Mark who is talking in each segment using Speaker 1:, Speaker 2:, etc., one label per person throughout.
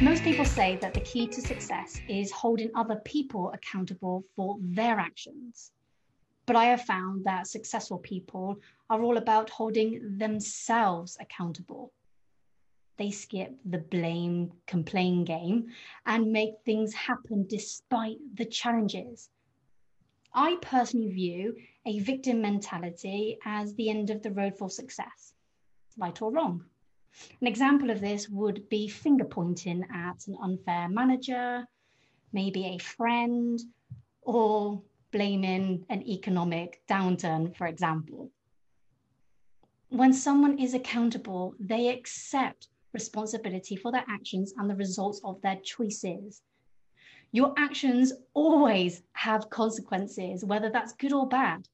Speaker 1: Most people say that the key to success is holding other people accountable for their actions. But I have found that successful people are all about holding themselves accountable. They skip the blame, complain game and make things happen despite the challenges. I personally view a victim mentality as the end of the road for success, right or wrong. An example of this would be finger pointing at an unfair manager, maybe a friend, or blaming an economic downturn, for example. When someone is accountable, they accept responsibility for their actions and the results of their choices. Your actions always have consequences, whether that's good or bad,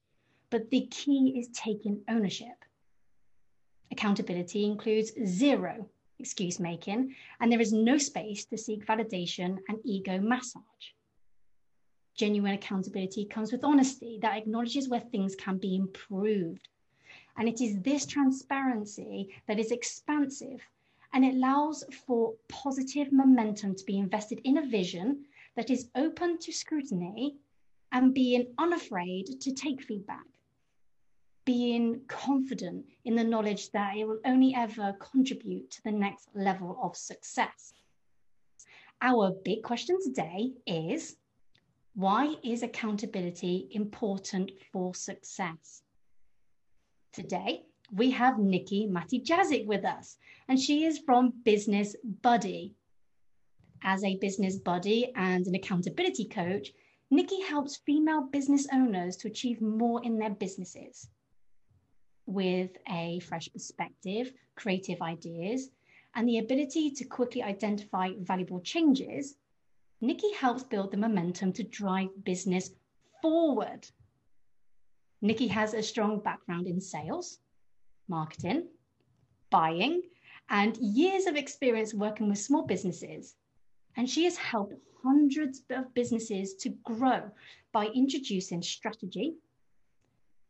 Speaker 1: but the key is taking ownership. Accountability includes zero excuse making, and there is no space to seek validation and ego massage. Genuine accountability comes with honesty that acknowledges where things can be improved. And it is this transparency that is expansive and it allows for positive momentum to be invested in a vision that is open to scrutiny and being unafraid to take feedback being confident in the knowledge that it will only ever contribute to the next level of success. Our big question today is why is accountability important for success? Today, we have Nikki Matijazic with us, and she is from Business Buddy. As a business buddy and an accountability coach, Nikki helps female business owners to achieve more in their businesses with a fresh perspective, creative ideas, and the ability to quickly identify valuable changes, Nikki helps build the momentum to drive business forward. Nikki has a strong background in sales, marketing, buying, and years of experience working with small businesses. And she has helped hundreds of businesses to grow by introducing strategy,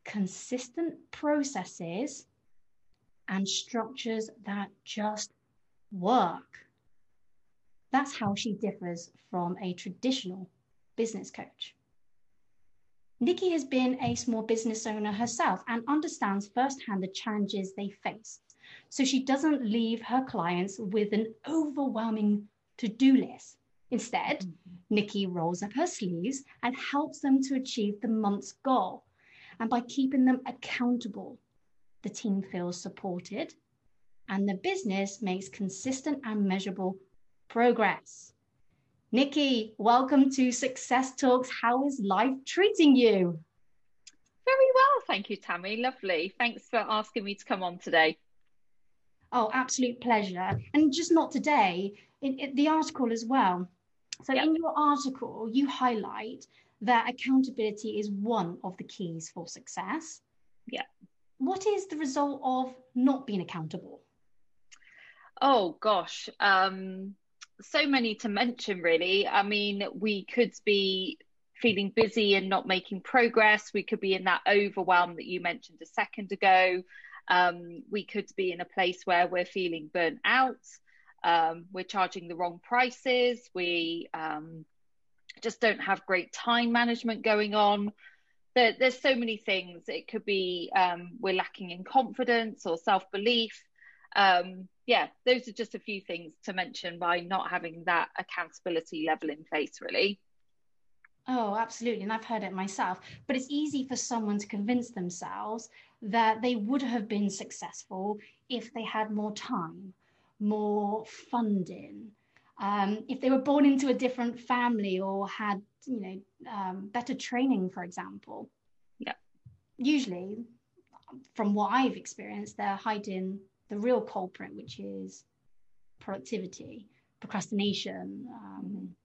Speaker 1: consistent processes and structures that just work. That's how she differs from a traditional business coach. Nikki has been a small business owner herself and understands firsthand the challenges they face. So she doesn't leave her clients with an overwhelming to do list. Instead, mm-hmm. Nikki rolls up her sleeves and helps them to achieve the month's goal and by keeping them accountable, the team feels supported and the business makes consistent and measurable progress. Nikki, welcome to Success Talks. How is life treating you?
Speaker 2: Very well, thank you, Tammy. Lovely. Thanks for asking me to come on today.
Speaker 1: Oh, absolute pleasure. And just not today, in, in the article as well. So, yep. in your article, you highlight that accountability is one of the keys for success.
Speaker 2: Yeah.
Speaker 1: What is the result of not being accountable?
Speaker 2: Oh gosh, um, so many to mention really. I mean, we could be feeling busy and not making progress. We could be in that overwhelm that you mentioned a second ago. Um, we could be in a place where we're feeling burnt out. Um, we're charging the wrong prices. We um, just don't have great time management going on. There, there's so many things. It could be um, we're lacking in confidence or self belief. Um, yeah, those are just a few things to mention by not having that accountability level in place, really.
Speaker 1: Oh, absolutely. And I've heard it myself. But it's easy for someone to convince themselves that they would have been successful if they had more time, more funding, um, if they were born into a different family or had, you know, um, better training, for example.
Speaker 2: Yeah.
Speaker 1: Usually, from what I've experienced, they're hiding the real culprit, which is productivity, procrastination. Um,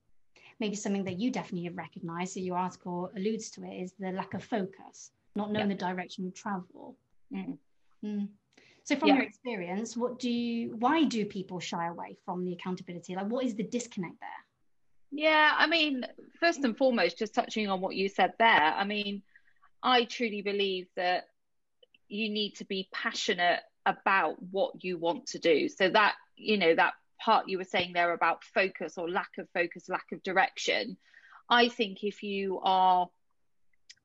Speaker 1: maybe something that you definitely have recognized, so your article alludes to it, is the lack of focus, not knowing the direction of travel. Mm. Mm. So from yeah. your experience, what do you, why do people shy away from the accountability? Like what is the disconnect there?
Speaker 2: Yeah, I mean, first and foremost, just touching on what you said there, I mean, I truly believe that you need to be passionate about what you want to do. So that, you know, that part you were saying there about focus or lack of focus, lack of direction. I think if you are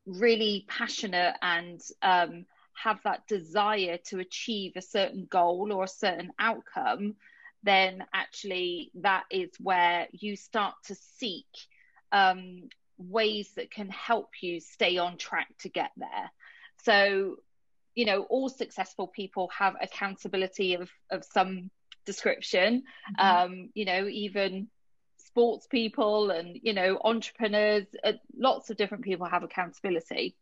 Speaker 2: really passionate and um, have that desire to achieve a certain goal or a certain outcome, then actually that is where you start to seek um, ways that can help you stay on track to get there. So, you know, all successful people have accountability of, of some description. Mm-hmm. Um, you know, even sports people and, you know, entrepreneurs, uh, lots of different people have accountability.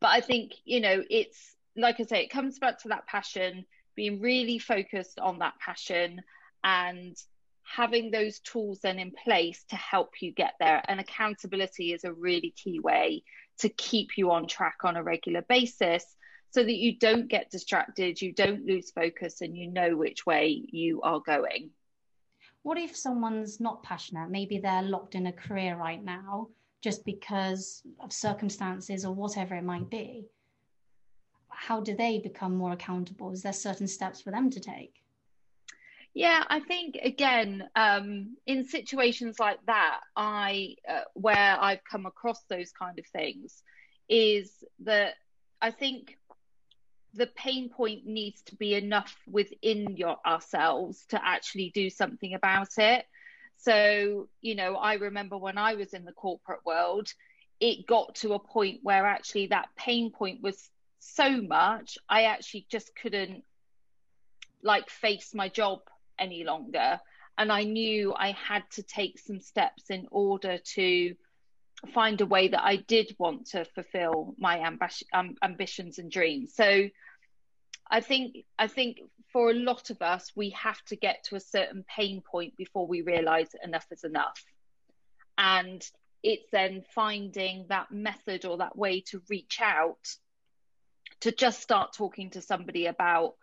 Speaker 2: But I think, you know, it's like I say, it comes back to that passion being really focused on that passion and having those tools then in place to help you get there. And accountability is a really key way to keep you on track on a regular basis so that you don't get distracted, you don't lose focus, and you know which way you are going.
Speaker 1: What if someone's not passionate? Maybe they're locked in a career right now just because of circumstances or whatever it might be how do they become more accountable? Is there certain steps for them to take?
Speaker 2: Yeah, I think again, um, in situations like that, I uh, where I've come across those kind of things, is that I think the pain point needs to be enough within your ourselves to actually do something about it. So, you know, I remember when I was in the corporate world, it got to a point where actually that pain point was so much I actually just couldn't like face my job any longer and I knew I had to take some steps in order to find a way that I did want to fulfill my ambi- um, ambitions and dreams. So I think I think for a lot of us we have to get to a certain pain point before we realize enough is enough. And it's then finding that method or that way to reach out to just start talking to somebody about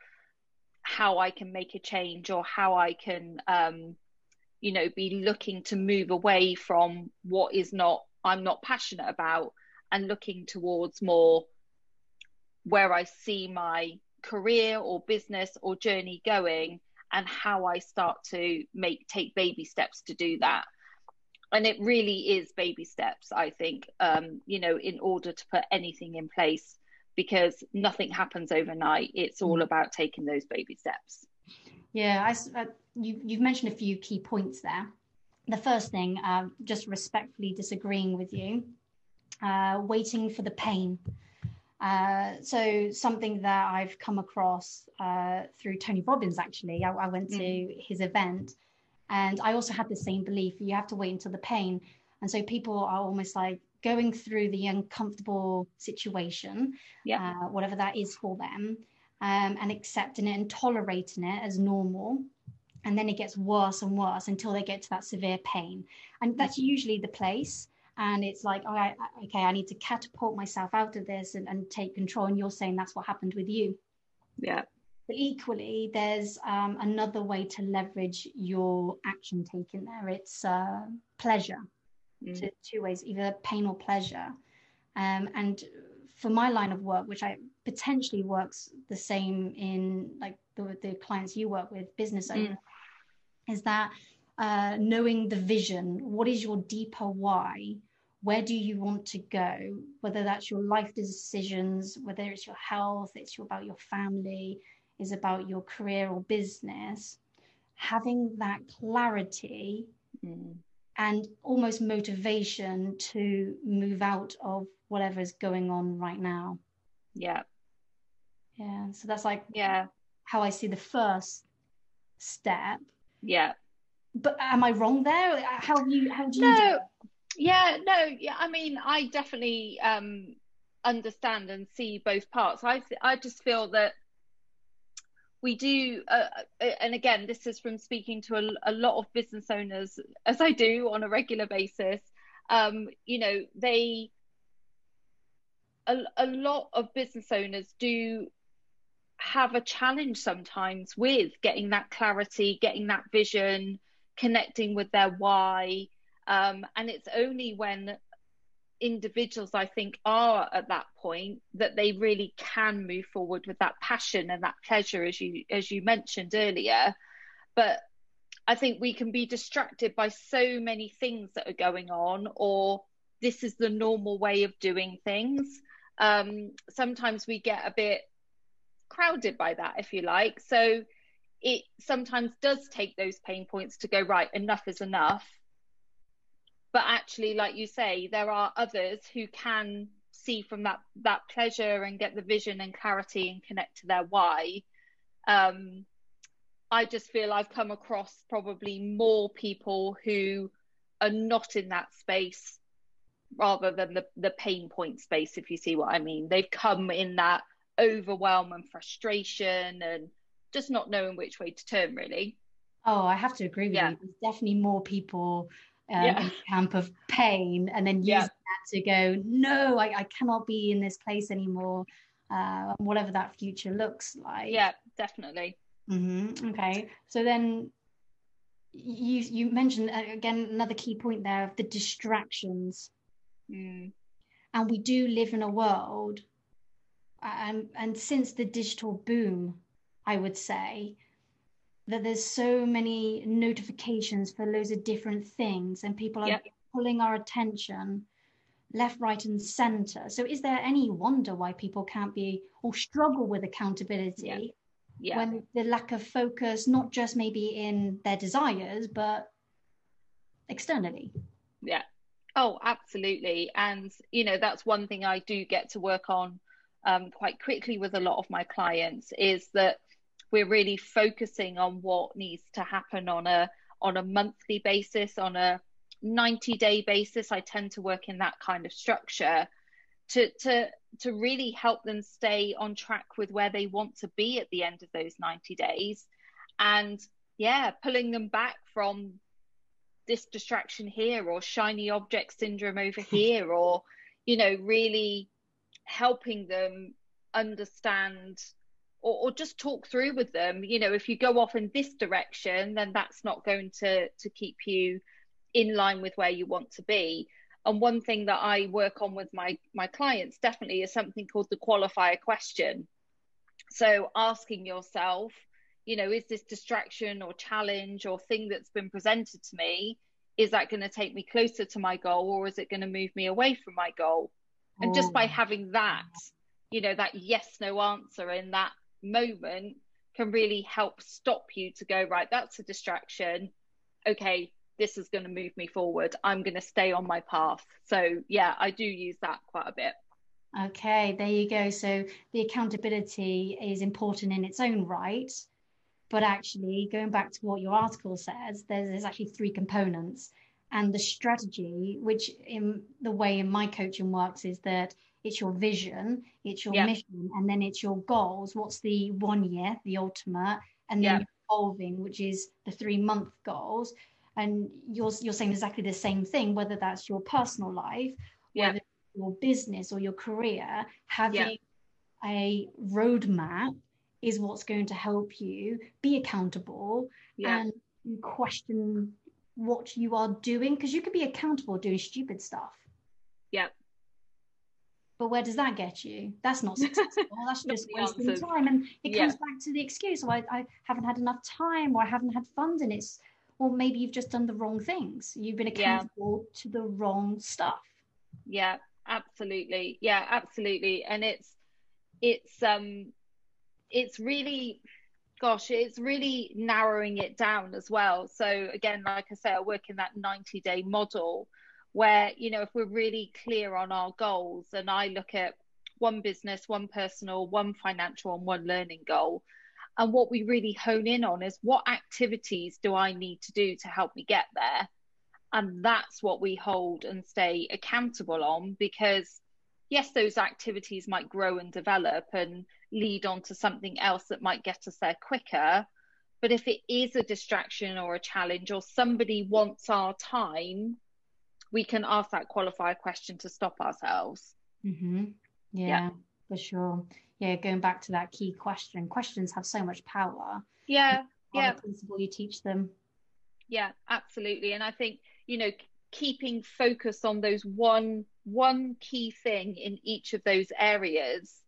Speaker 2: how I can make a change or how I can, um, you know, be looking to move away from what is not, I'm not passionate about and looking towards more where I see my career or business or journey going and how I start to make take baby steps to do that. And it really is baby steps, I think, um, you know, in order to put anything in place because nothing happens overnight. It's all mm. about taking those baby steps.
Speaker 1: Yeah, I, uh, you, you've mentioned a few key points there. The first thing, uh, just respectfully disagreeing with you, uh, waiting for the pain. Uh, so something that I've come across uh, through Tony Robbins, actually, I, I went to mm. his event, and I also had the same belief. You have to wait until the pain, and so people are almost like going through the uncomfortable situation, yeah. uh, whatever that is for them, um, and accepting it and tolerating it as normal. And then it gets worse and worse until they get to that severe pain. And that's usually the place. And it's like, all right, okay, I need to catapult myself out of this and, and take control. And you're saying that's what happened with you.
Speaker 2: Yeah.
Speaker 1: But equally, there's um, another way to leverage your action taken there. It's uh, pleasure mm. to two ways, either pain or pleasure. Um, and for my line of work, which I potentially works the same in like the, the clients you work with, business owners mm. Is that uh, knowing the vision, what is your deeper why? Where do you want to go? Whether that's your life decisions, whether it's your health, it's about your family, is about your career or business. Having that clarity mm and almost motivation to move out of whatever is going on right now.
Speaker 2: Yeah.
Speaker 1: Yeah. So that's like
Speaker 2: yeah
Speaker 1: how I see the first step.
Speaker 2: Yeah.
Speaker 1: But am I wrong there? How you how do you
Speaker 2: no. do Yeah, no, yeah. I mean, I definitely um understand and see both parts. I I just feel that we do uh, uh, and again this is from speaking to a, a, lot of business owners as i do on a regular basis um, you know they a, a lot of business owners do have a challenge sometimes with getting that clarity getting that vision connecting with their why. Um, and it's only when individuals i think are at that point that they really can move forward with that passion and that pleasure as you as you mentioned earlier. But i think we can be distracted by so many things that are going on or this is the normal way of doing things. Um, sometimes we get a bit crowded by that if you like. So it sometimes does take those pain points to go right enough is enough. But actually like you say there are others who can see from that that pleasure and get the vision and clarity and connect to their why. Um, i just feel i've come across probably more people who are not in that space rather than the the pain point space if you see what i mean. They've come in that overwhelm and frustration and just not knowing which way to turn really
Speaker 1: oh i have to agree with yeah. you there's definitely more people um, yeah. camp of pain and then use yeah. that to go no I, I, cannot be in this place anymore uh, whatever that future looks like
Speaker 2: yeah definitely
Speaker 1: mm-hmm. okay so then you you mentioned uh, again another key point there of the distractions
Speaker 2: mm.
Speaker 1: and we do live in a world and and since the digital boom i would say that there's so many notifications for loads of different things and people are yep. pulling our attention left right and center so is there any wonder why people can't be or struggle with accountability
Speaker 2: yeah. Yeah.
Speaker 1: when the lack of focus not just maybe in their desires but externally
Speaker 2: yeah oh absolutely and you know that's one thing i do get to work on um, quite quickly with a lot of my clients is that we're really focusing on what needs to happen on a on a monthly basis on a 90 day basis. I tend to work in that kind of structure to to to really help them stay on track with where they want to be at the end of those 90 days. And yeah pulling them back from this distraction here or shiny object syndrome over here or you know really helping them understand or, or just talk through with them. You know if you go off in this direction then that's not going to to keep you in line with where you want to be. And one thing that i work on with my my clients definitely is something called the qualifier question. So asking yourself you know is this distraction or challenge or thing that's been presented to me is that going to take me closer to my goal or is it going to move me away from my goal and just by oh. having that you know that yes no answer in that moment can really help stop you to go right that's a distraction. Okay this is going to move me forward. I'm going to stay on my path. So yeah i do use that quite a bit.
Speaker 1: Okay there you go. So the accountability is important in its own right. But actually going back to what your article says there's, there's actually three components and the strategy which in the way in my coaching works is that it's your vision, it's your yeah. mission, and then it's your goals. What's the one year, the ultimate, and then yeah. evolving, which is the three month goals. And you're you're saying exactly the same thing, whether that's your personal life,
Speaker 2: yeah.
Speaker 1: whether your business or your career, having a roadmap is what's going to help you be accountable and question what you are doing because you could be accountable doing stupid stuff.
Speaker 2: Yep.
Speaker 1: But where does that get you? That's not successful. That's just wasting answers. time. And it yeah. comes back to the excuse, well, I, I haven't had enough time or I haven't had funding. It's or maybe you've just done the wrong things. You've been accountable yeah. to the wrong stuff.
Speaker 2: Yeah, absolutely. Yeah, absolutely. And it's it's um it's really gosh, it's really narrowing it down as well. So again, like I say, I work in that 90 day model where you know if we're really clear on our goals and i look at one business one personal one financial and one learning goal and what we really hone in on is what activities do i need to do to help me get there and that's what we hold and stay accountable on because yes those activities might grow and develop and lead on to something else that might get us there quicker but if it is a distraction or a challenge or somebody wants our time we can ask that qualifier question to stop ourselves.
Speaker 1: Mm-hmm. Yeah, yeah, for sure. Yeah, going back to that key question, questions have so much power.
Speaker 2: Yeah, yeah.
Speaker 1: The principle you teach them.
Speaker 2: Yeah, absolutely. And I think you know keeping focus on those one one key thing in each of those areas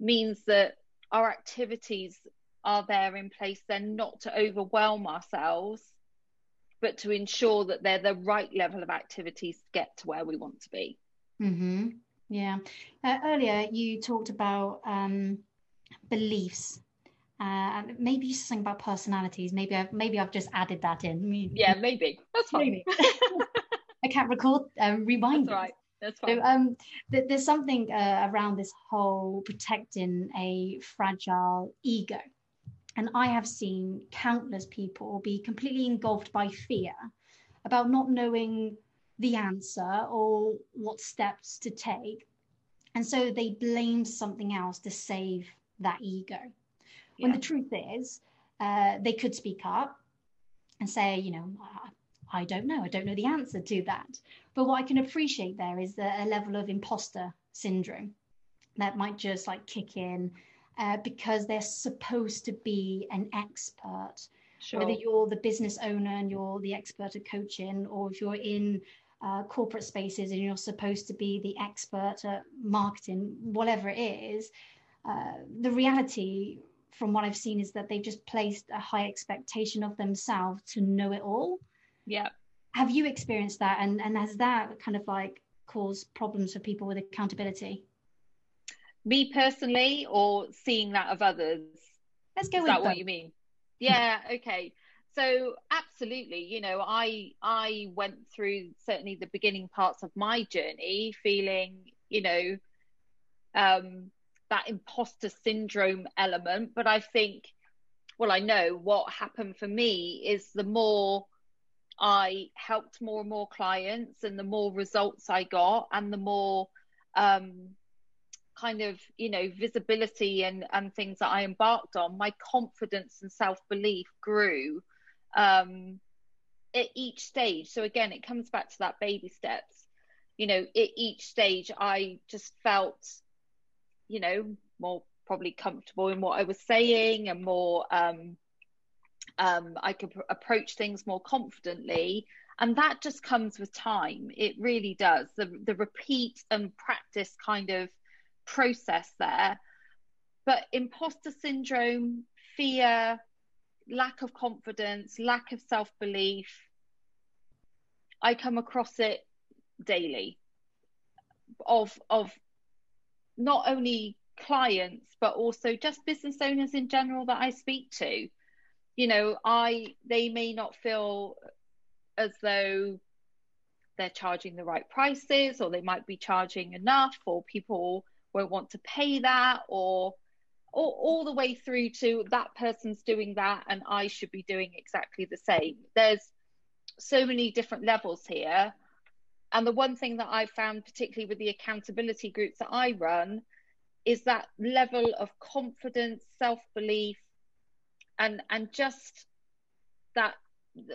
Speaker 2: means that our activities are there in place then not to overwhelm ourselves but to ensure that they're the right level of activities to get to where we want to be
Speaker 1: mm-hmm. yeah uh, earlier you talked about um, beliefs uh, maybe something about personalities. Maybe I've maybe I've just added that in.
Speaker 2: Yeah, maybe that's fine. Maybe.
Speaker 1: I can't record Um, rewind.
Speaker 2: That's right. That's fine.
Speaker 1: So, um, th- there's something uh, around this whole protecting a fragile ego, and I have seen countless people be completely engulfed by fear about not knowing the answer or what steps to take, and so they blame something else to save that ego. When yeah. the truth is, uh, they could speak up and say, you know, I don't know. I don't know the answer to that. But what I can appreciate there is the, a level of imposter syndrome that might just like kick in uh, because they're supposed to be an expert. Sure. Whether you're the business owner and you're the expert at coaching, or if you're in uh, corporate spaces and you're supposed to be the expert at marketing, whatever it is, uh, the reality from what I've seen is that they've just placed a high expectation of themselves to know it all.
Speaker 2: Yeah.
Speaker 1: Have you experienced that? And and has that kind of like caused problems for people with accountability?
Speaker 2: Me personally, or seeing that of others?
Speaker 1: Let's go
Speaker 2: is
Speaker 1: with
Speaker 2: that both. what you mean? Yeah. okay. So absolutely, you know, I I went through certainly the beginning parts of my journey feeling, you know, um, that imposter syndrome element. But I think, well, I know what happened for me is the more I helped more and more clients and the more results I got and the more um, kind of, you know, visibility and, and things that I embarked on, my confidence and self belief grew um, at each stage. So again, it comes back to that baby steps. You know, at each stage, I just felt you know, more probably comfortable in what I was saying and more, um, um, I could pr- approach things more confidently. And that just comes with time. It really does. The, the repeat and practice kind of process there. But imposter syndrome, fear, lack of confidence, lack of self belief, I come across it daily of of not only clients but also just business owners in general that I speak to. You know, I they may not feel as though they're charging the right prices or they might be charging enough or people won't want to pay that or or all the way through to that person's doing that and I should be doing exactly the same. There's so many different levels here and the one thing that I've found, particularly with the accountability groups that I run, is that level of confidence, self belief, and and just that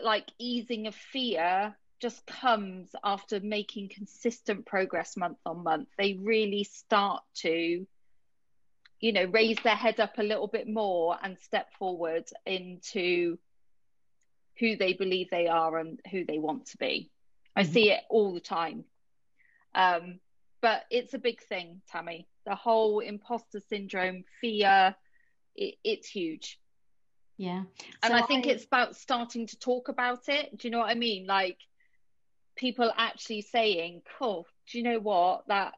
Speaker 2: like easing of fear just comes after making consistent progress month on month. They really start to, you know, raise their head up a little bit more and step forward into who they believe they are and who they want to be. I mm-hmm. see it all the time. Um, but it's a big thing, Tammy. The whole imposter syndrome, fear, it, it's huge.
Speaker 1: Yeah.
Speaker 2: And so I think I... it's about starting to talk about it. Do you know what I mean? Like people actually saying, cool, do you know what? That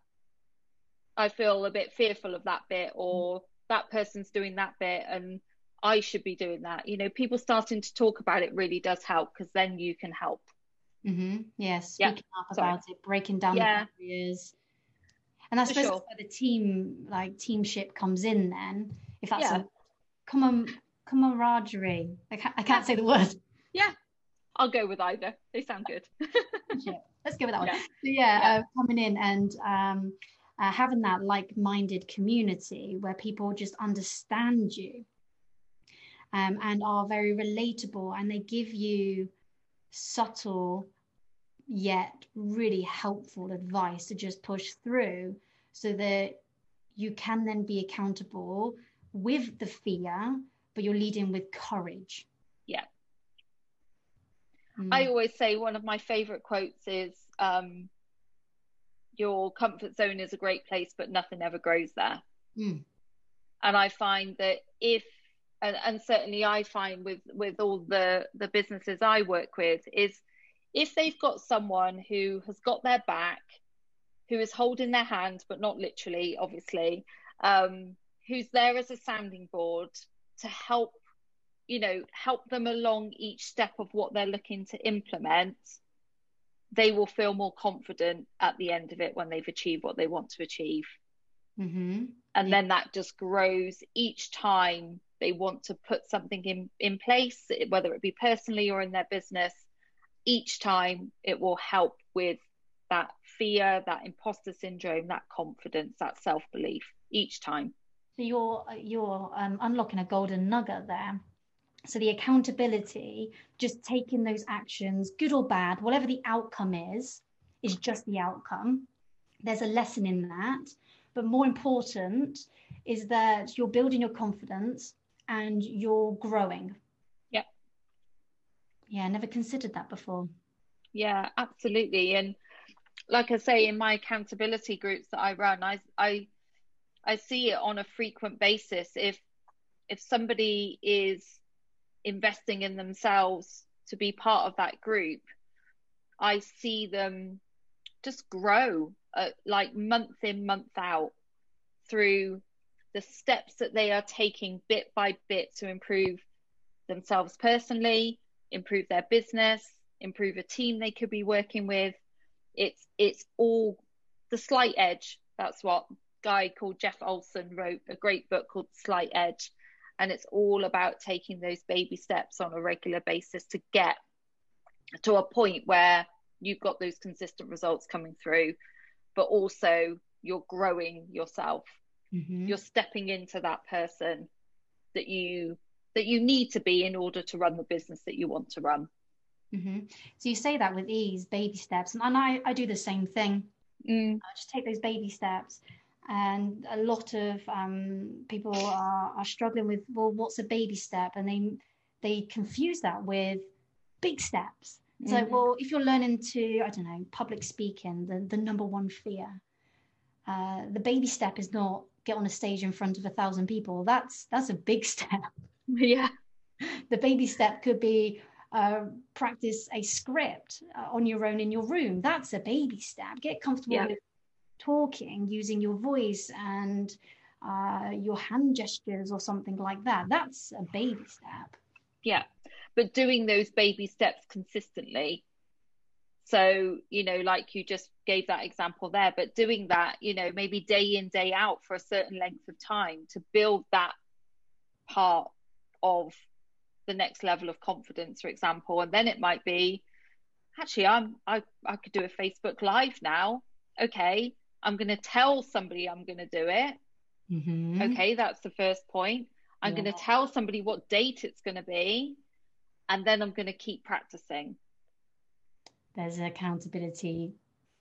Speaker 2: I feel a bit fearful of that bit, or that person's doing that bit, and I should be doing that. You know, people starting to talk about it really does help because then you can help.
Speaker 1: Mm-hmm. Yeah, speaking yeah. up Sorry. about it, breaking down yeah. the barriers. And I suppose sure. where the team, like teamship, comes in. Then, if that's yeah. a common camaraderie, I can't, I can't say the word.
Speaker 2: Yeah, I'll go with either. They sound good.
Speaker 1: Let's go with that one. Yeah, so yeah, yeah. Uh, coming in and um, uh, having that like-minded community where people just understand you um, and are very relatable, and they give you subtle yet really helpful advice to just push through so that you can then be accountable with the fear, but you're leading with courage.
Speaker 2: Yeah. mm. I always say one of my favorite quotes is um, your comfort zone is a great place, but nothing ever grows there. Mm. And I find that if and, and certainly I find with with all the the businesses I work with is if they've got someone who has got their back, who is holding their hand, but not literally, obviously, um, who's there as a sounding board to help, you know, help them along each step of what they're looking to implement, they will feel more confident at the end of it when they've achieved what they want to achieve. Mm-hmm. And yeah. then that just grows each time they want to put something in, in place, whether it be personally or in their business. Each time it will help with that fear, that imposter syndrome, that confidence, that self belief each time.
Speaker 1: So you're you're um, unlocking a golden nugget there. So the accountability, just taking those actions, good or bad, whatever the outcome is, is just the outcome. There's a lesson in that. But more important is that you're building your confidence and you're growing.
Speaker 2: Yeah.
Speaker 1: Yeah, I never considered that before.
Speaker 2: Yeah, absolutely. And like I say, in my accountability groups that I run, I I I see it on a frequent basis. If if somebody is investing in themselves to be part of that group, I see them just grow uh, like month in, month out through the steps that they are taking bit by bit to improve themselves personally, improve their business, improve a team they could be working with. It's it's all the slight edge. That's what guy called Jeff Olson wrote a great book called Slight Edge and it's all about taking those baby steps on a regular basis to get to a point where you've got those consistent results coming through but also you're growing yourself mm-hmm. you're stepping into that person that you that you need to be in order to run the business that you want to run
Speaker 1: mm-hmm. so you say that with ease baby steps and i i do the same thing mm. i just take those baby steps and a lot of um, people are, are struggling with well what's a baby step? And they they confuse that with big steps. So mm-hmm. well if you're learning to i don't know public speaking the, the number one fear uh, the baby step is not get on a stage in front of a thousand people. That's that's a big step.
Speaker 2: Yeah.
Speaker 1: The baby step could be uh, practice a script uh, on your own in your room. That's a baby step. Get comfortable yeah. with talking using your voice and uh, your hand gestures or something like that. That's a baby step.
Speaker 2: Yeah, but doing those baby steps consistently. So, you know, like you just gave that example there, but doing that, you know, maybe day in, day out for a certain length of time to build that part of the next level of confidence, for example. And then it might be, actually, I'm I, I could do a Facebook Live now. Okay, I'm going to tell somebody I'm going to do it. Mm-hmm. Okay, that's the first point. I'm yeah. going to tell somebody what date it's going to be, and then I'm going to keep practicing.
Speaker 1: There's an accountability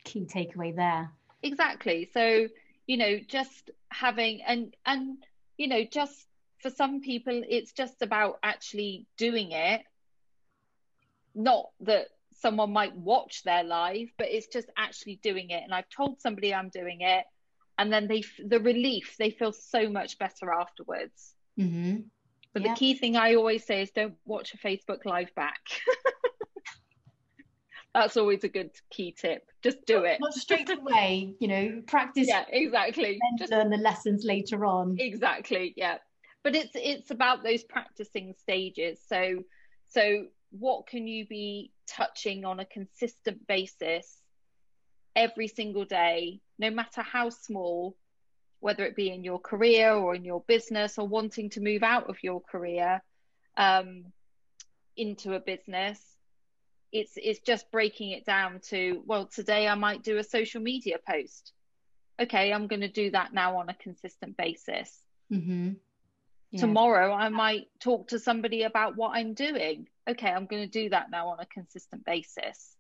Speaker 1: key takeaway there.
Speaker 2: Exactly. So, you know, just having and and you know, just for some people it's just about actually doing it. Not that someone might watch their live, but it's just actually doing it. And I've told somebody I'm doing it, and then they the relief they feel so much better afterwards. Mm-hmm. But the key thing I always say is don't watch a Facebook live back. That's always a good key tip. Just do it.
Speaker 1: Not straight away, you know, practice.
Speaker 2: Yeah, exactly.
Speaker 1: And Just learn the lessons later on.
Speaker 2: Exactly. Yeah. But it's it's about those practicing stages. So so what can you be touching on a consistent basis every single day, no matter how small, whether it be in your career or in your business or wanting to move out of your career um, into a business. It's it's just breaking it down to well today I might do a social media post. Okay, I'm going to do that now on a consistent basis. Mm-hmm. Yeah. Tomorrow I might talk to somebody about what I'm doing okay, I'm going to do that now on a consistent basis.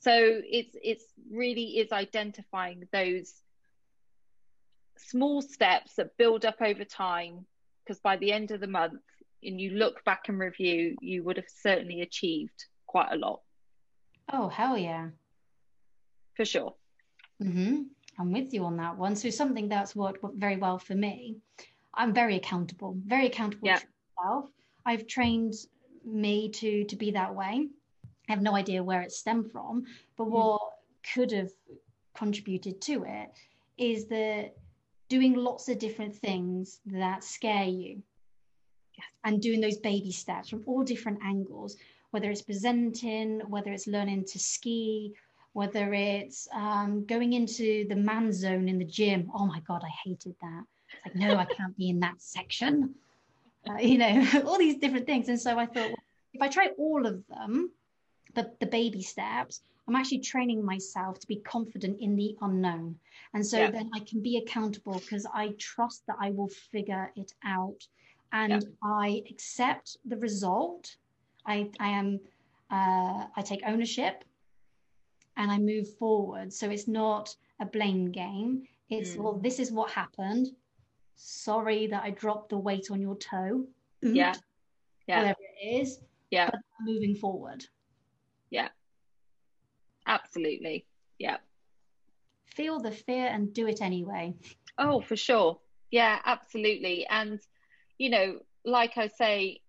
Speaker 2: So it's it's really is identifying those small steps that build up over time because by the end of the month and you look back and review you would have certainly achieved quite a lot.
Speaker 1: Oh, hell yeah.
Speaker 2: For sure.
Speaker 1: Mm-hmm. I'm with you on that one. So something that's worked very well for me. I'm very accountable, very accountable yeah. to myself. I've trained me to to be that way. I have no idea where it stemmed from, but mm. what mm. could have contributed to it is that doing lots of different things that scare you yes. and doing those baby steps from all different angles whether it's presenting whether it's learning to ski whether it's um, going into the man zone in the gym oh my god i hated that it's like no i can't be in that section uh, you know all these different things and so i thought well, if i try all of them the, the baby steps I'm actually training myself to be confident in the unknown. And so yeah. then I can be accountable because I trust that I will figure it out and yeah. I accept the result. I, I am, uh, I take ownership and I move forward. So it's not a blame game. It's, mm. well, this is what happened. Sorry that I dropped the weight on your toe.
Speaker 2: Oops. Yeah. Yeah.
Speaker 1: Whatever it is.
Speaker 2: Yeah.
Speaker 1: moving forward.
Speaker 2: Yeah. Absolutely. Yeah.
Speaker 1: Feel the fear and do it anyway.
Speaker 2: Oh, for sure. Yeah, absolutely. And, you know, like I say,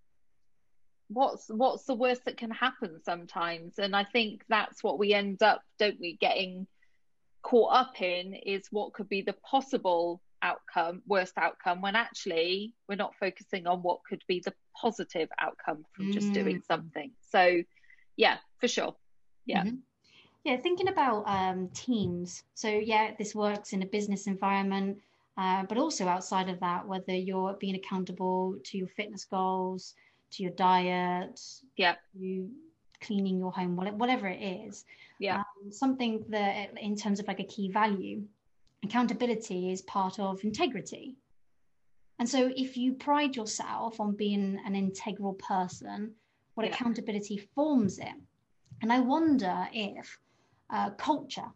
Speaker 2: what's what's the worst that can happen sometimes and i think that's what we end up don't we getting caught up in is what could be the possible outcome worst outcome when actually we're not focusing on what could be the positive outcome from mm. just doing something so yeah for sure yeah mm-hmm.
Speaker 1: Yeah, thinking about um, teams. So, yeah, this works in a business environment, uh, but also outside of that, whether you're being accountable to your fitness goals, to your diet,
Speaker 2: yeah,
Speaker 1: you cleaning your home, whatever it is.
Speaker 2: Yeah.
Speaker 1: Um, something that, in terms of like a key value, accountability is part of integrity. And so, if you pride yourself on being an integral person, what yeah. accountability forms it. And I wonder if uh, culture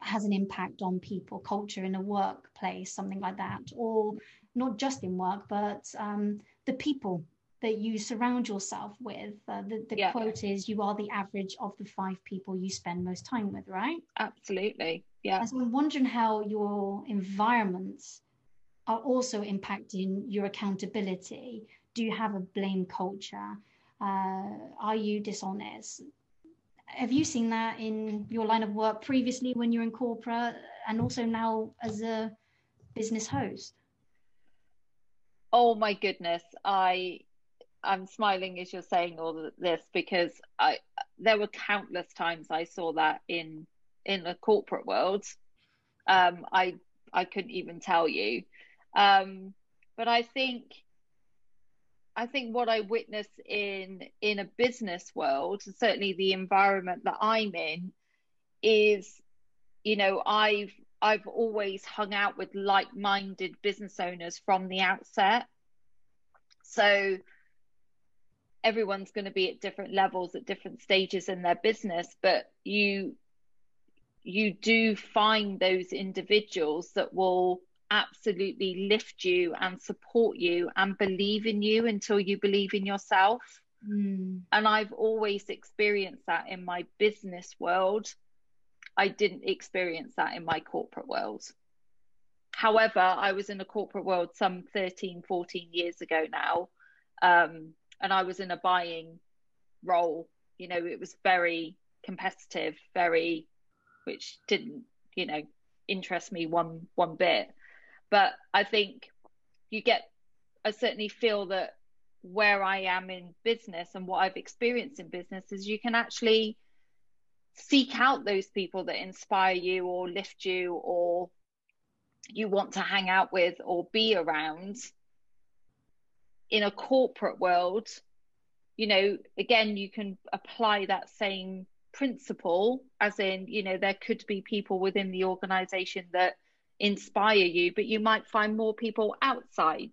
Speaker 1: has an impact on people, culture in a workplace, something like that, or not just in work, but um, the people that you surround yourself with. Uh, the the yeah. quote is, "You are the average of the five people you spend most time with." Right?
Speaker 2: Absolutely. Yeah.
Speaker 1: And so I'm wondering how your environments are also impacting your accountability. Do you have a blame culture? Uh, are you dishonest? have you seen that in your line of work previously when you're in corporate and also now as a business host?
Speaker 2: Oh my goodness, I I'm smiling as you're saying all this because I there were countless times I saw that in in the corporate world. Um, I I couldn't even tell you, um, but I think I think what I witness in in a business world, certainly the environment that I'm in, is, you know, I've I've always hung out with like-minded business owners from the outset. So everyone's going to be at different levels at different stages in their business, but you you do find those individuals that will absolutely lift you and support you and believe in you until you believe in yourself.
Speaker 1: Mm.
Speaker 2: And I've always experienced that in my business world. I didn't experience that in my corporate world. However, I was in a corporate world some 13, 14 years ago now. Um, and I was in a buying role. You know, it was very competitive, very, which didn't, you know, interest me one one bit. But I think you get, I certainly feel that where I am in business and what I've experienced in business is you can actually seek out those people that inspire you or lift you or you want to hang out with or be around in a corporate world you know again you can apply that same principle as in you know there could be people within the organization that inspire you, but you might find more people outside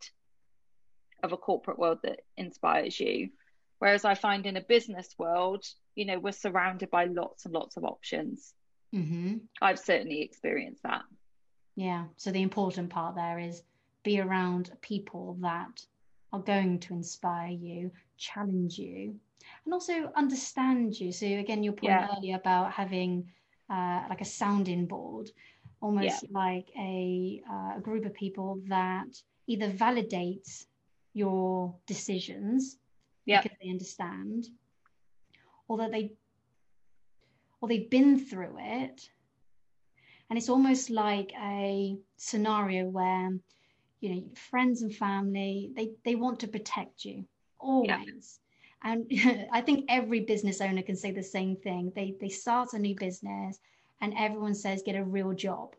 Speaker 2: of a corporate world that inspires you. Whereas I find in a business world, you know, we're surrounded by lots and lots of options.
Speaker 1: Mm-hmm.
Speaker 2: I've certainly experienced that.
Speaker 1: Yeah. So the important part there is be around people that are going to inspire you, challenge you and also understand you. So again, your point
Speaker 2: Yeah.
Speaker 1: earlier about having uh, like a sounding board, almost like a, uh, a group of people that either validates your decisions
Speaker 2: Yeah.
Speaker 1: because they understand, or that they or they've been through it. And it's almost like a scenario where, you know, friends and family, they, they want to protect you always. And I think every business owner can say the same thing. They they start a new business and everyone says get a real job.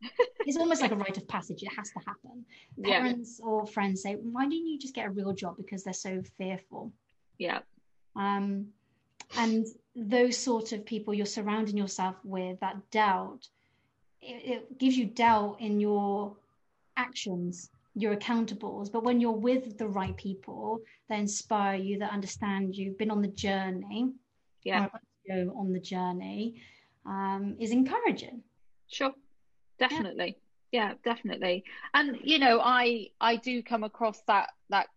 Speaker 1: it's almost like a rite of passage. It has to happen.
Speaker 2: Yeah.
Speaker 1: Parents or friends say, why didn't you just get a real job? Because they're so fearful.
Speaker 2: Yeah.
Speaker 1: Um, and those sort of people you're surrounding yourself with, that doubt, it, it gives you doubt in your actions, your accountables. But when you're with the right people that inspire you, that understand you've been on the journey,
Speaker 2: Yeah.
Speaker 1: or about to go on the journey, um, is encouraging.
Speaker 2: Sure. Definitely. Yeah, definitely. And you know, I I do come across that that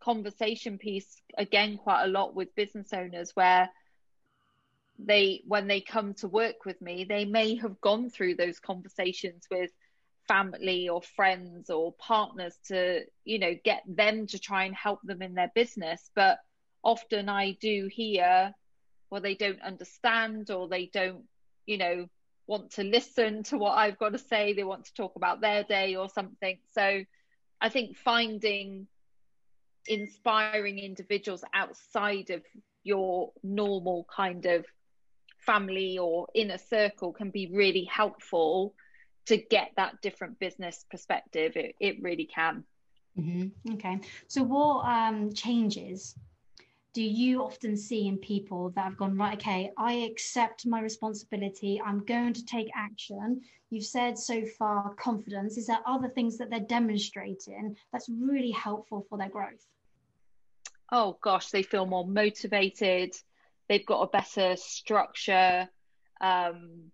Speaker 2: conversation piece again quite a lot with business owners where they when they come to work with me, they may have gone through those conversations with family or friends or partners to, you know, get them to try and help them in their business, but often I do hear well they don't understand or they don't, you know, want to listen to what I've got to say. They want to talk about their day or something. So I think finding inspiring individuals outside of your normal kind of family or inner circle can be really helpful to get that different business perspective. It, it really can.
Speaker 1: Mm-hmm. Okay. So, what um, changes do you often see in people that have gone, right, okay, I accept my responsibility, I'm going to take action? You've said so far confidence. Is there other things that they're demonstrating that's really helpful for their growth?
Speaker 2: Oh gosh, they feel more motivated. They've got a better structure. Um,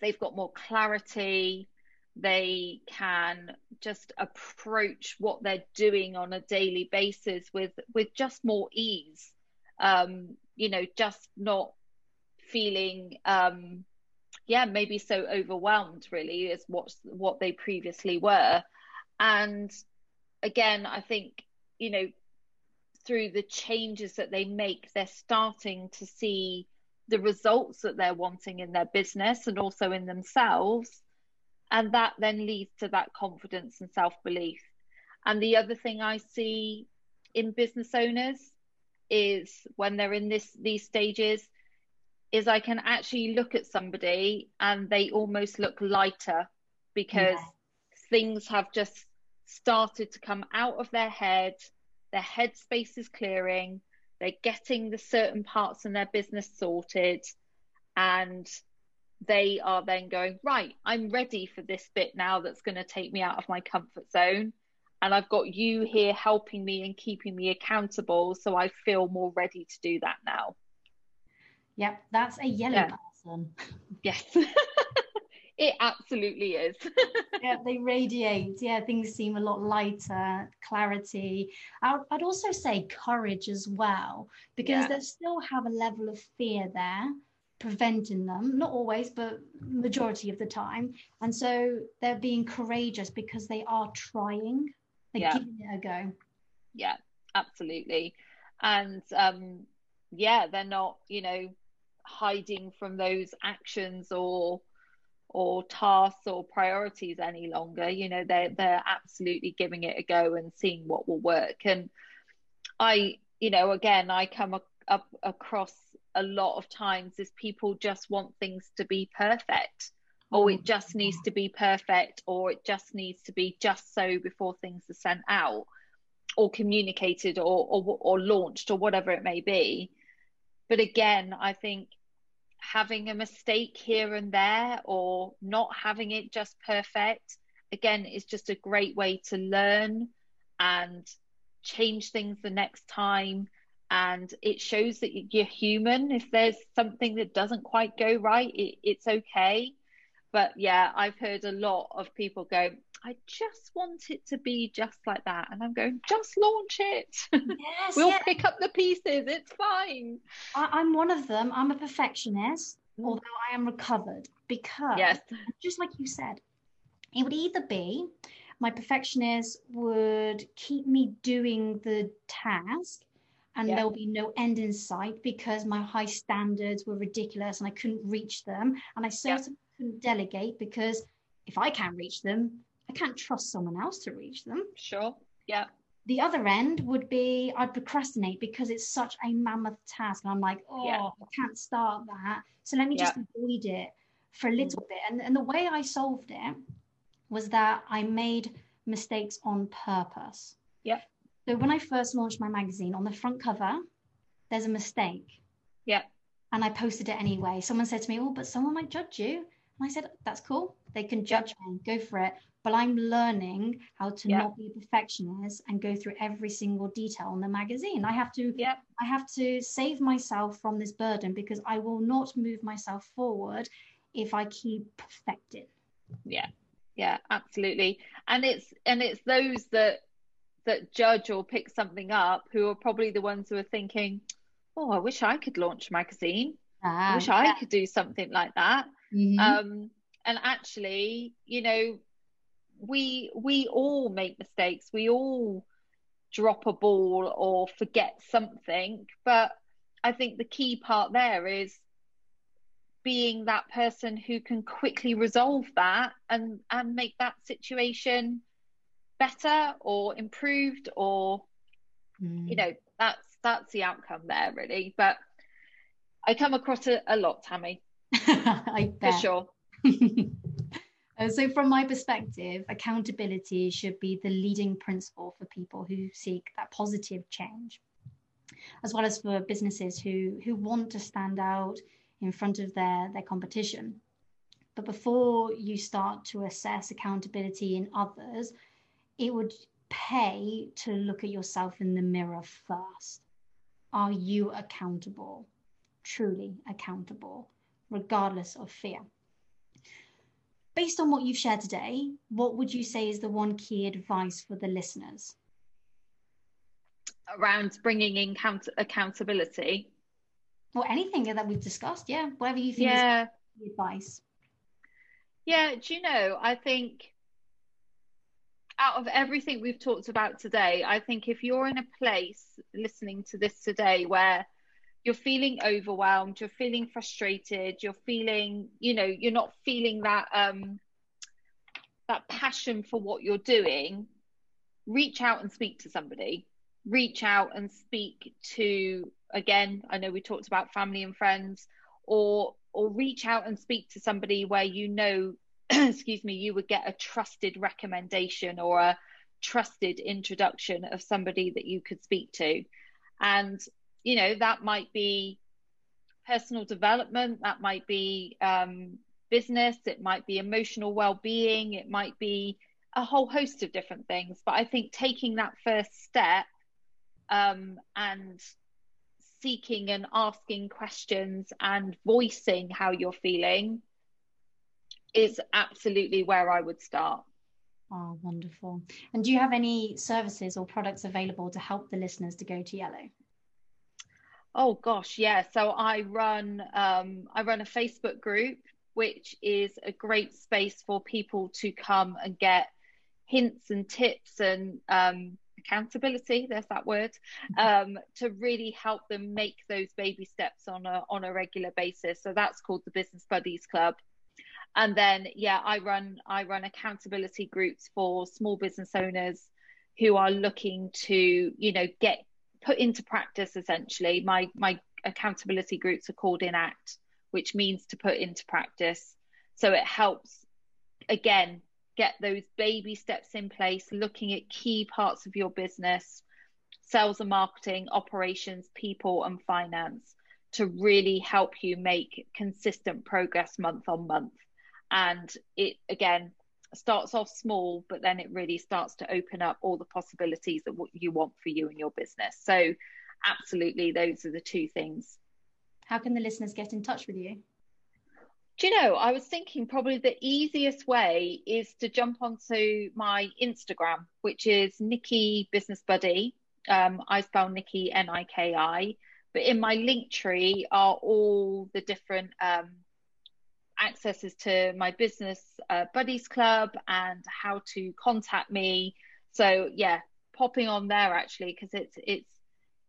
Speaker 2: they've got more clarity. They can just approach what they're doing on a daily basis with with just more ease. Um, you know, just not feeling, um, yeah, maybe so overwhelmed. Really, is what what they previously were. And again, I think you know through the changes that they make, they're starting to see the results that they're wanting in their business and also in themselves. And that then leads to that confidence and self belief. And the other thing I see in business owners is when they're in this these stages is I can actually look at somebody and they almost look lighter because
Speaker 1: Yeah.
Speaker 2: things have just started to come out of their head their headspace is clearing, they're getting the certain parts in their business sorted, and they are then going, right, I'm ready for this bit now that's going to take me out of my comfort zone. And I've got you here helping me and keeping me accountable. So I feel more ready to do that now.
Speaker 1: Yep, that's a yellow
Speaker 2: Yeah.
Speaker 1: person.
Speaker 2: Yes, it absolutely is.
Speaker 1: yeah, they radiate. Yeah, things seem a lot lighter, clarity. I'd, I'd also say courage as well, because
Speaker 2: Yeah.
Speaker 1: they still have a level of fear there preventing them, not always, but majority of the time. And so they're being courageous because they are trying, they're
Speaker 2: Yeah.
Speaker 1: giving it a go.
Speaker 2: yeah absolutely and um yeah they're not you know hiding from those actions or or tasks or priorities any longer you know they're they're absolutely giving it a go and seeing what will work. And i you know again i come up, up across a lot of times is people just want things to be perfect. Or it mm. just needs to be perfect or it just needs to be just so before things are sent out or communicated or, or or launched or whatever it may be. But again i think having a mistake here and there or not having it just perfect again is just a great way to learn and change things the next time. And it shows that you're human. If there's something that doesn't quite go right it, it's okay. But yeah i've heard a lot of people go I just want it to be just like that. And I'm going, just launch it.
Speaker 1: Yes,
Speaker 2: we'll
Speaker 1: yeah.
Speaker 2: pick up the pieces. It's fine.
Speaker 1: I, am one of them. I'm a perfectionist,
Speaker 2: Mm.
Speaker 1: although I am recovered because,
Speaker 2: Yes.
Speaker 1: just like you said, it would either be my perfectionist would keep me doing the task and
Speaker 2: Yeah.
Speaker 1: there'll be no end in sight because my high standards were ridiculous and I couldn't reach them. And I certainly couldn't delegate because if I can't reach them, I can't trust someone else to reach them.
Speaker 2: Sure. Yeah.
Speaker 1: The other end would be I'd procrastinate because it's such a mammoth task. And I'm like, oh,
Speaker 2: Yeah.
Speaker 1: I can't start that. So let me just
Speaker 2: Yeah.
Speaker 1: avoid it for a little bit. And, and the way I solved it was that I made mistakes on purpose.
Speaker 2: Yeah.
Speaker 1: So when I first launched my magazine, on the front cover, there's a mistake.
Speaker 2: Yeah.
Speaker 1: And I posted it anyway. Someone said to me, Oh, but someone might judge you. And I said, That's cool. They can judge me, go for it. But I'm learning how to
Speaker 2: Yeah.
Speaker 1: not be a perfectionist and go through every single detail in the magazine. I have to
Speaker 2: Yeah.
Speaker 1: I have to save myself from this burden because I will not move myself forward if I keep perfecting.
Speaker 2: Yeah. Yeah, absolutely. And it's and it's those that that judge or pick something up who are probably the ones who are thinking, Oh, I wish I could launch a magazine. I
Speaker 1: Ah,
Speaker 2: wish I could do something like that.
Speaker 1: Mhm.
Speaker 2: um and actually you know we we all make mistakes we all drop a ball or forget something but i think the key part there is being that person who can quickly resolve that and and make that situation better or improved or
Speaker 1: Mm.
Speaker 2: you know that's that's the outcome there really but i come across it a lot tammy
Speaker 1: I
Speaker 2: for sure
Speaker 1: Uh, so, from my perspective, accountability should be the leading principle for people who seek that positive change, as well as for businesses who who want to stand out in front of their their competition. But before you start to assess accountability in others, it would pay to look at yourself in the mirror first. Are you accountable? Truly accountable, regardless of fear? Based on what you've shared today, what would you say is the one key advice for the listeners?
Speaker 2: around bringing in count- accountability.
Speaker 1: Or anything that we've discussed? Yeah, whatever you think
Speaker 2: Yeah,
Speaker 1: is the advice.
Speaker 2: yeah. Do you know? I think out of everything we've talked about today, I think if you're in a place listening to this today where you're feeling overwhelmed, you're feeling frustrated, you're feeling, you know, you're not feeling that um that passion for what you're doing, reach out and speak to somebody. Reach out and speak to again, I know we talked about family and friends, or or reach out and speak to somebody where you know, excuse me, you would get a trusted recommendation or a trusted introduction of somebody that you could speak to. And you know, that might be personal development, that might be um, business, it might be emotional well-being, it might be a whole host of different things. But I think taking that first step um, and seeking and asking questions and voicing how you're feeling is absolutely where I would start.
Speaker 1: Oh, wonderful. And do you have any services or products available to help the listeners to go to yellow?
Speaker 2: Oh gosh, yeah. So I run um, I run a Facebook group, which is a great space for people to come and get hints and tips and um, accountability. There's that word um, to really help them make those baby steps on a on a regular basis. So that's called the Business Buddies Club. And then yeah, I run I run accountability groups for small business owners who are looking to you know get put into practice essentially my my accountability groups are called enact which means to put into practice. So it helps again get those baby steps in place looking at key parts of your business sales and marketing operations people and finance to really help you make consistent progress month on month. And it again starts off small, but then it really starts to open up all the possibilities that what you want for you and your business. So, absolutely, those are the two things.
Speaker 1: How can the listeners get in touch with you?
Speaker 2: Do you know, I was thinking probably the easiest way is to jump onto my Instagram, which is Nikki Business Buddy. Um, I spell Nikki N I K I, but in my Linktree are all the different um, accesses to my business uh, buddies club and how to contact me. So yeah, popping on there actually because it's it's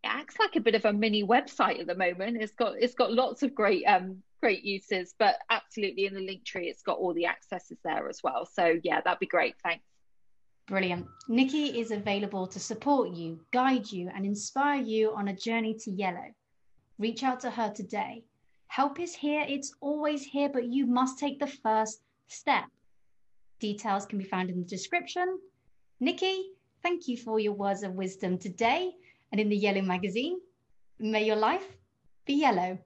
Speaker 2: it acts like a bit of a mini website at the moment. It's got it's got lots of great um great uses, but absolutely in the Linktree, it's got all the accesses there as well. So yeah, that'd be great. Thanks.
Speaker 1: Brilliant. Nikki is available to support you, guide you, and inspire you on a journey to yellow. Reach out to her today. Help is here, it's always here, but you must take the first step. Details can be found in the description. Nikki, thank you for your words of wisdom today and in the Yellow magazine. May your life be yellow.